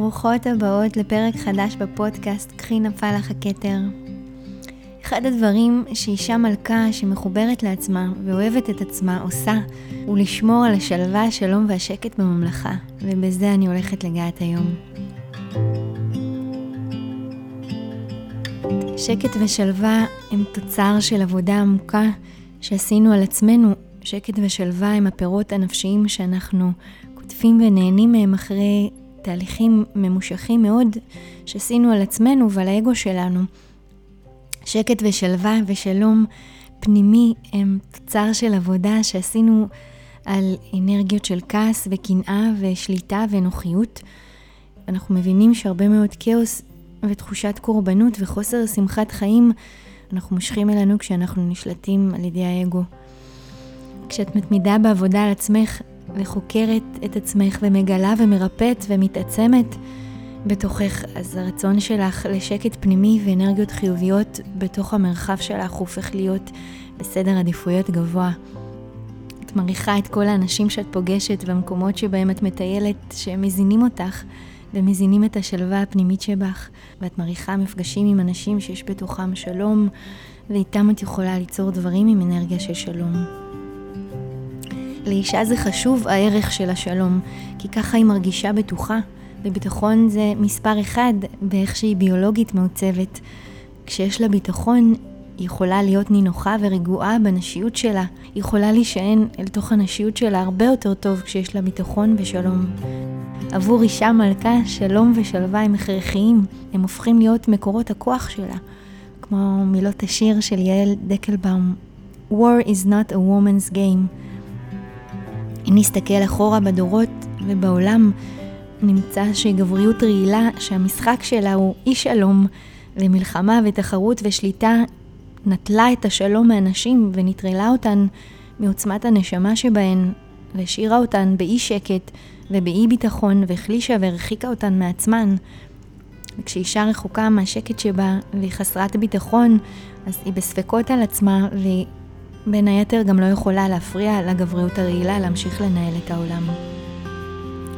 ברוכות הבאות לפרק חדש בפודקאסט "קחי נפל לך הכתר". אחד הדברים שאישה מלכה שמחוברת לעצמה ואוהבת את עצמה עושה, הוא לשמור על השלווה, השלום והשקט בממלכה, ובזה אני הולכת לגעת היום. שקט ושלווה הם תוצר של עבודה עמוקה שעשינו על עצמנו. שקט ושלווה הם הפירות הנפשיים שאנחנו קוטפים ונהנים מהם אחרי תהליכים ממושכים מאוד שעשינו על עצמנו ועל האגו שלנו. שקט ושלווה ושלום פנימי הם תוצר של עבודה שעשינו על אנרגיות של כעס וקנאה ושליטה ונוחיות. אנחנו מבינים שהרבה מאוד כאוס ותחושת קורבנות וחוסר שמחת חיים אנחנו מושכים אלינו כשאנחנו נשלטים על ידי האגו. כשאת מתמידה בעבודה על עצמך וחוקרת את עצמך ומגלה ומרפאת ומתעצמת בתוכך, אז הרצון שלך לשקט פנימי ואנרגיות חיוביות בתוך המרחב שלך הופך להיות בסדר עדיפויות גבוה. את מריחה את כל האנשים שאת פוגשת והמקומות שבהם את מטיילת, שהם מזינים אותך ומזינים את השלווה הפנימית שבך, ואת מריחה מפגשים עם אנשים שיש בתוכם שלום, ואיתם את יכולה ליצור דברים עם אנרגיה של שלום. לאישה זה חשוב הערך של השלום, כי ככה היא מרגישה בטוחה, וביטחון זה מספר אחד באיך שהיא ביולוגית מעוצבת. כשיש לה ביטחון, היא יכולה להיות נינוחה ורגועה בנשיות שלה. היא יכולה להישען אל תוך הנשיות שלה הרבה יותר טוב כשיש לה ביטחון ושלום. עבור אישה מלכה, שלום ושלווה הם הכרחיים, הם הופכים להיות מקורות הכוח שלה. כמו מילות השיר של יעל דקלבאום, War is not a woman's game. אם נסתכל אחורה בדורות ובעולם, נמצא שגבריות רעילה, שהמשחק שלה הוא אי שלום, ומלחמה ותחרות ושליטה, נטלה את השלום מהנשים ונטרלה אותן מעוצמת הנשמה שבהן, והשאירה אותן באי שקט ובאי ביטחון, והחלישה והרחיקה אותן מעצמן. וכשאישה רחוקה מהשקט שבה והיא חסרת ביטחון, אז היא בספקות על עצמה, והיא בין היתר גם לא יכולה להפריע לגבריות הרעילה להמשיך לנהל את העולם.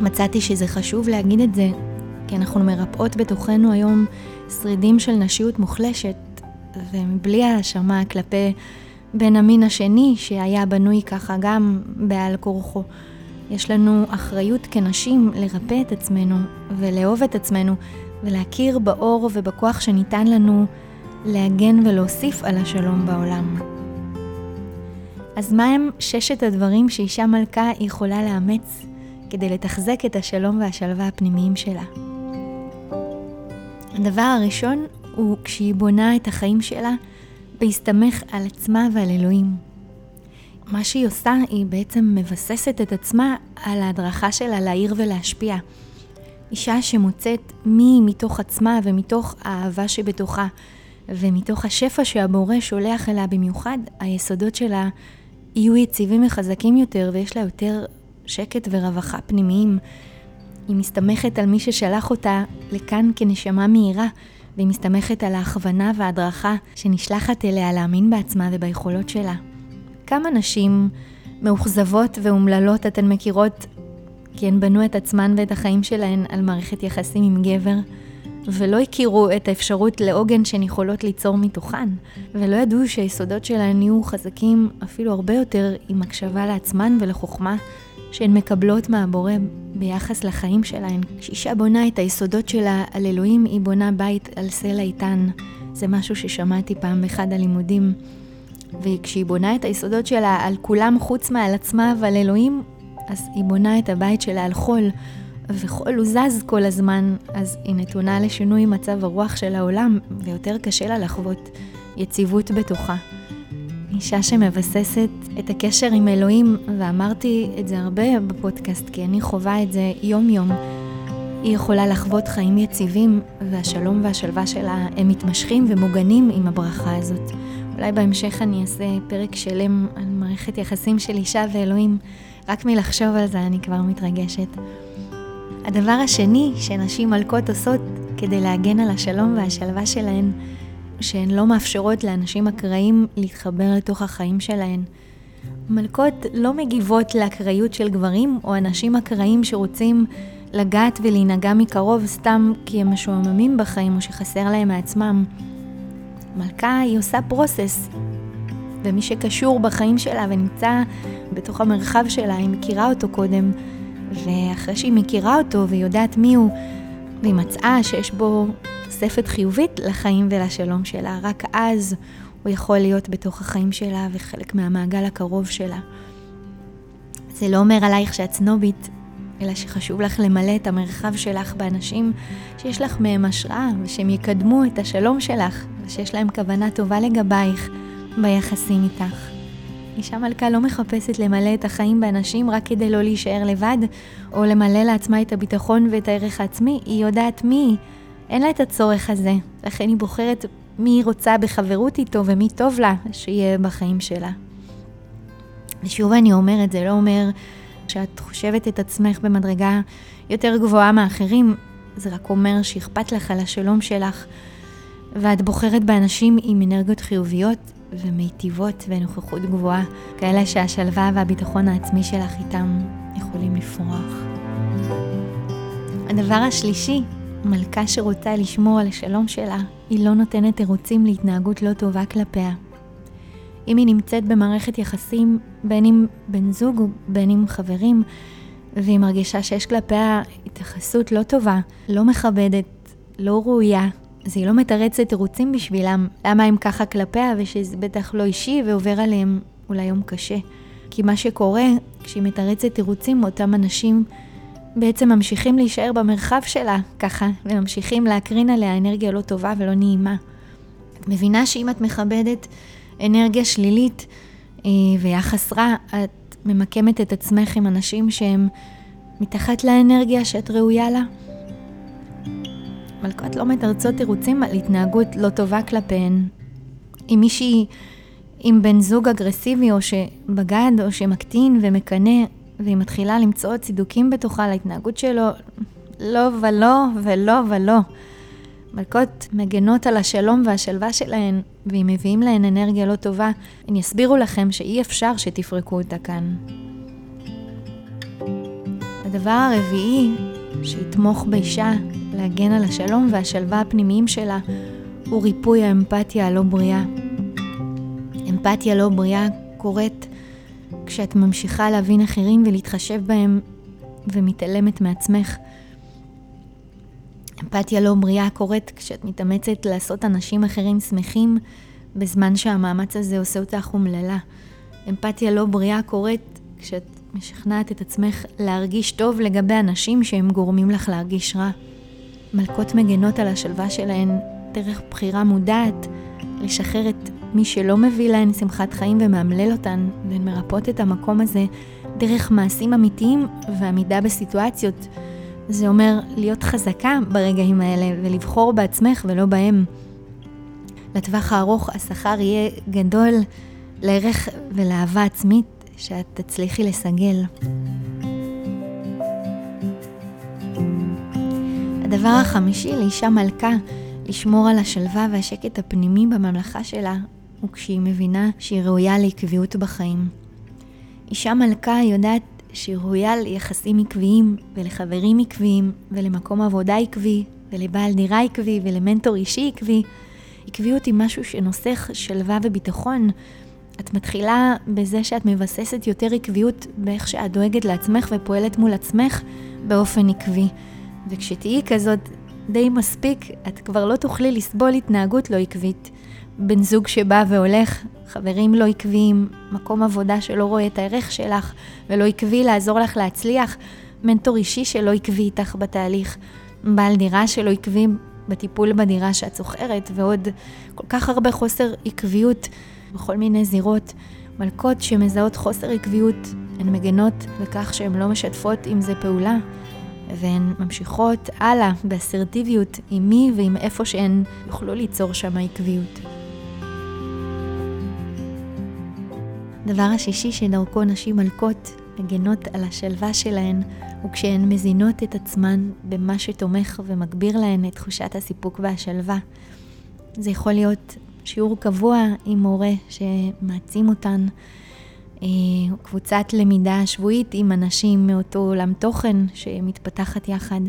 מצאתי שזה חשוב להגיד את זה, כי אנחנו מרפאות בתוכנו היום שרידים של נשיות מוחלשת, ובלי האשמה כלפי בן המין השני, שהיה בנוי ככה גם בעל כורחו. יש לנו אחריות כנשים לרפא את עצמנו ולאהוב את עצמנו ולהכיר באור ובכוח שניתן לנו להגן ולהוסיף על השלום בעולם. אז מה הם ששת הדברים שאישה מלכה יכולה לאמץ כדי לתחזק את השלום והשלווה הפנימיים שלה? הדבר הראשון הוא כשהיא בונה את החיים שלה בהסתמך על עצמה ועל אלוהים. מה שהיא עושה, היא בעצם מבססת את עצמה על ההדרכה שלה להעיר ולהשפיע. אישה שמוצאת מי מתוך עצמה ומתוך האהבה שבתוכה ומתוך השפע שהבורא שולח אליה במיוחד, היסודות שלה יהיו יציבים וחזקים יותר ויש לה יותר שקט ורווחה פנימיים. היא מסתמכת על מי ששלח אותה לכאן כנשמה מהירה, והיא מסתמכת על ההכוונה וההדרכה שנשלחת אליה להאמין בעצמה וביכולות שלה. כמה נשים מאוכזבות ואומללות אתן מכירות כי הן בנו את עצמן ואת החיים שלהן על מערכת יחסים עם גבר, ולא הכירו את האפשרות לעוגן שהן יכולות ליצור מתוכן, ולא ידעו שהיסודות שלהן יהיו חזקים אפילו הרבה יותר עם הקשבה לעצמן ולחוכמה שהן מקבלות מהבורא ביחס לחיים שלהן. כשאישה בונה את היסודות שלה על אלוהים, היא בונה בית על סלע איתן. זה משהו ששמעתי פעם באחד הלימודים. וכשהיא בונה את היסודות שלה על כולם חוץ מעל עצמה ועל אלוהים, אז היא בונה את הבית שלה על חול, וחול הוא זז כל הזמן, אז היא נתונה לשינוי מצב הרוח של העולם, ויותר קשה לה לחוות יציבות בתוכה. אישה שמבססת את הקשר עם אלוהים, ואמרתי את זה הרבה בפודקאסט, כי אני חווה את זה יום-יום. היא יכולה לחוות חיים יציבים, והשלום והשלווה שלה הם מתמשכים ומוגנים עם הברכה הזאת. אולי בהמשך אני אעשה פרק שלם על מערכת יחסים של אישה ואלוהים. רק מלחשוב על זה אני כבר מתרגשת. הדבר השני שנשים מלכות עושות כדי להגן על השלום והשלווה שלהן, שהן לא מאפשרות לאנשים אקראיים להתחבר לתוך החיים שלהן. מלכות לא מגיבות לאקראיות של גברים או אנשים אקראיים שרוצים לגעת ולהינגע מקרוב סתם כי הם משועממים בחיים או שחסר להם מעצמם. מלכה היא עושה פרוסס, ומי שקשור בחיים שלה ונמצא בתוך המרחב שלה, היא מכירה אותו קודם, ואחרי שהיא מכירה אותו ויודעת מי הוא, והיא מצאה שיש בו תוספת חיובית לחיים ולשלום שלה, רק אז הוא יכול להיות בתוך החיים שלה וחלק מהמעגל הקרוב שלה. זה לא אומר עלייך שאת סנובית, אלא שחשוב לך למלא את המרחב שלך באנשים שיש לך מהם השראה, ושהם יקדמו את השלום שלך, ושיש להם כוונה טובה לגבייך ביחסים איתך. אישה מלכה לא מחפשת למלא את החיים באנשים רק כדי לא להישאר לבד, או למלא לעצמה את הביטחון ואת הערך העצמי, היא יודעת מי היא. אין לה את הצורך הזה, לכן היא בוחרת מי היא רוצה בחברות איתו ומי טוב לה שיהיה בחיים שלה. ושוב אני אומרת, זה לא אומר שאת חושבת את עצמך במדרגה יותר גבוהה מאחרים, זה רק אומר שאכפת לך על השלום שלך, ואת בוחרת באנשים עם אנרגיות חיוביות ומיטיבות ונוכחות גבוהה, כאלה שהשלווה והביטחון העצמי שלך איתם יכולים לפרוח. הדבר השלישי, מלכה שרוצה לשמור על השלום שלה, היא לא נותנת תירוצים להתנהגות לא טובה כלפיה. אם היא נמצאת במערכת יחסים, בין אם בן זוג ובין אם חברים, והיא מרגישה שיש כלפיה התייחסות לא טובה, לא מכבדת, לא ראויה, אז היא לא מתרצת תירוצים בשבילם, למה הם ככה כלפיה ושזה בטח לא אישי ועובר עליהם אולי יום קשה. כי מה שקורה, כשהיא מתרצת תירוצים, אותם אנשים בעצם ממשיכים להישאר במרחב שלה ככה, וממשיכים להקרין עליה אנרגיה לא טובה ולא נעימה. את מבינה שאם את מכבדת אנרגיה שלילית אה, ויחס רע, את ממקמת את עצמך עם אנשים שהם מתחת לאנרגיה שאת ראויה לה? מלכות לא מתרצות תירוצים על התנהגות לא טובה כלפיהן. אם מישהי עם בן זוג אגרסיבי או שבגד או שמקטין ומקנא והיא מתחילה למצוא צידוקים בתוכה להתנהגות שלו, לא ולא ולא ולא. מלכות מגנות על השלום והשלווה שלהן, ואם מביאים להן אנרגיה לא טובה, הן יסבירו לכם שאי אפשר שתפרקו אותה כאן. הדבר הרביעי שיתמוך באישה להגן על השלום והשלווה הפנימיים שלה הוא ריפוי האמפתיה הלא בריאה. אמפתיה לא בריאה קורית כשאת ממשיכה להבין אחרים ולהתחשב בהם ומתעלמת מעצמך. אמפתיה לא בריאה קורית כשאת מתאמצת לעשות אנשים אחרים שמחים בזמן שהמאמץ הזה עושה אותך אומללה. אמפתיה לא בריאה קורית כשאת משכנעת את עצמך להרגיש טוב לגבי אנשים שהם גורמים לך להרגיש רע. מלכות מגנות על השלווה שלהן דרך בחירה מודעת לשחרר את מי שלא מביא להן שמחת חיים ומאמלל אותן, והן מרפאות את המקום הזה דרך מעשים אמיתיים ועמידה בסיטואציות. זה אומר להיות חזקה ברגעים האלה ולבחור בעצמך ולא בהם. לטווח הארוך השכר יהיה גדול לערך ולאהבה עצמית שאת תצליחי לסגל. הדבר החמישי לאישה מלכה לשמור על השלווה והשקט הפנימי בממלכה שלה הוא כשהיא מבינה שהיא ראויה לעקביות בחיים. אישה מלכה יודעת שהיא ראויה ליחסים עקביים ולחברים עקביים ולמקום עבודה עקבי ולבעל דירה עקבי ולמנטור אישי עקבי. עקביות היא משהו שנוסך שלווה וביטחון. את מתחילה בזה שאת מבססת יותר עקביות באיך שאת דואגת לעצמך ופועלת מול עצמך באופן עקבי. וכשתהיי כזאת די מספיק, את כבר לא תוכלי לסבול התנהגות לא עקבית. בן זוג שבא והולך, חברים לא עקביים, מקום עבודה שלא רואה את הערך שלך ולא עקבי לעזור לך להצליח, מנטור אישי שלא עקבי איתך בתהליך, בעל דירה שלא עקבי בטיפול בדירה שאת זוכרת, ועוד כל כך הרבה חוסר עקביות בכל מיני זירות. מלכות שמזהות חוסר עקביות, הן מגנות בכך שהן לא משתפות עם זה פעולה, והן ממשיכות הלאה באסרטיביות עם מי ועם איפה שהן יוכלו ליצור שם עקביות. הדבר השישי שדרכו נשים מלכות מגנות על השלווה שלהן, הוא כשהן מזינות את עצמן במה שתומך ומגביר להן את תחושת הסיפוק והשלווה. זה יכול להיות שיעור קבוע עם מורה שמעצים אותן, קבוצת למידה שבועית עם אנשים מאותו עולם תוכן שמתפתחת יחד.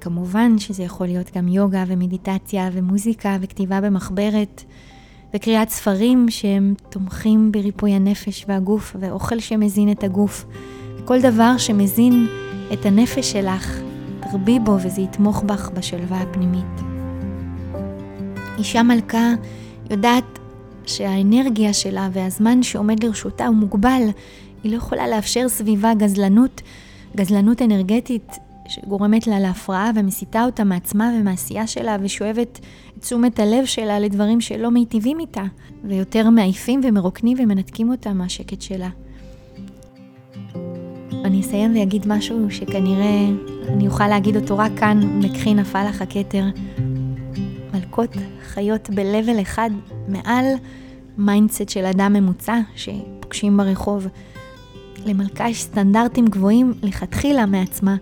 כמובן שזה יכול להיות גם יוגה ומדיטציה ומוזיקה וכתיבה במחברת וקריאת ספרים שהם תומכים בריפוי הנפש והגוף ואוכל שמזין את הגוף. כל דבר שמזין את הנפש שלך, תרבי בו וזה יתמוך בך בשלווה הפנימית. אישה מלכה יודעת שהאנרגיה שלה והזמן שעומד לרשותה הוא מוגבל. היא לא יכולה לאפשר סביבה גזלנות, גזלנות אנרגטית שגורמת לה להפרעה ומסיתה אותה מעצמה ומעשייה שלה ושואבת את תשומת הלב שלה לדברים שלא מיטיבים איתה, ויותר מעייפים ומרוקנים ומנתקים אותה מהשקט שלה. אני אסיים ואגיד משהו שכנראה אני אוכל להגיד אותו רק כאן, מקחי נפל לך הכתר. מלכות חיות ב- level אחד מעל mindset של אדם ממוצע שפוגשים ברחוב. למלכה יש סטנדרטים גבוהים לכתחילה מעצמה,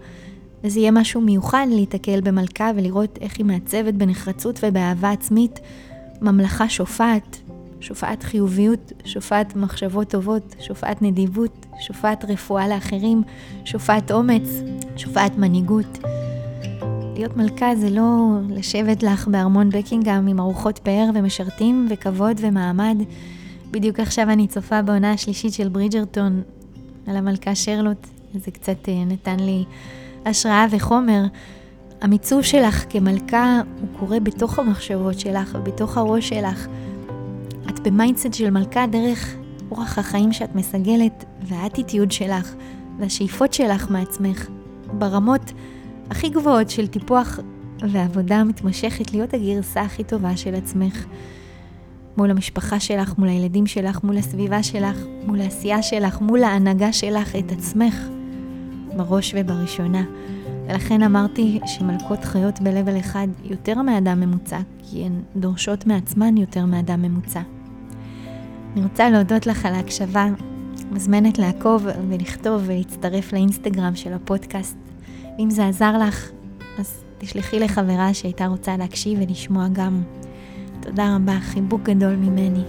וזה יהיה משהו מיוחד להיתקל במלכה ולראות איך היא מעצבת בנחרצות ובאהבה עצמית ממלכה שופעת, שופעת חיוביות, שופעת מחשבות טובות, שופעת נדיבות, שופעת רפואה לאחרים, שופעת אומץ, שופעת מנהיגות. להיות מלכה זה לא לשבת לך בארמון בקינגהם עם ארוחות פאר ומשרתים וכבוד ומעמד. בדיוק עכשיו אני צופה בעונה השלישית של ברידג'רטון על המלכה שרלוט, זה קצת אה, נתן לי השראה וחומר. המיצוב שלך כמלכה הוא קורה בתוך המחשבות שלך ובתוך הראש שלך. את ב mindset של מלכה דרך אורח החיים שאת מסגלת והאטיטיוד שלך והשאיפות שלך מעצמך ברמות הכי גבוהות של טיפוח ועבודה מתמשכת להיות הגרסה הכי טובה של עצמך. מול המשפחה שלך, מול הילדים שלך, מול הסביבה שלך, מול העשייה שלך, מול ההנהגה שלך, את עצמך, בראש ובראשונה. ולכן אמרתי שמלכות חיות ב-level אחד יותר מאדם ממוצע, כי הן דורשות מעצמן יותר מאדם ממוצע. אני רוצה להודות לך על ההקשבה, מזמנת לעקוב ולכתוב ולהצטרף לאינסטגרם של הפודקאסט. ואם זה עזר לך, אז תשלחי לחברה שהייתה רוצה להקשיב ולשמוע גם. תודה רבה, חיבוק גדול ממני.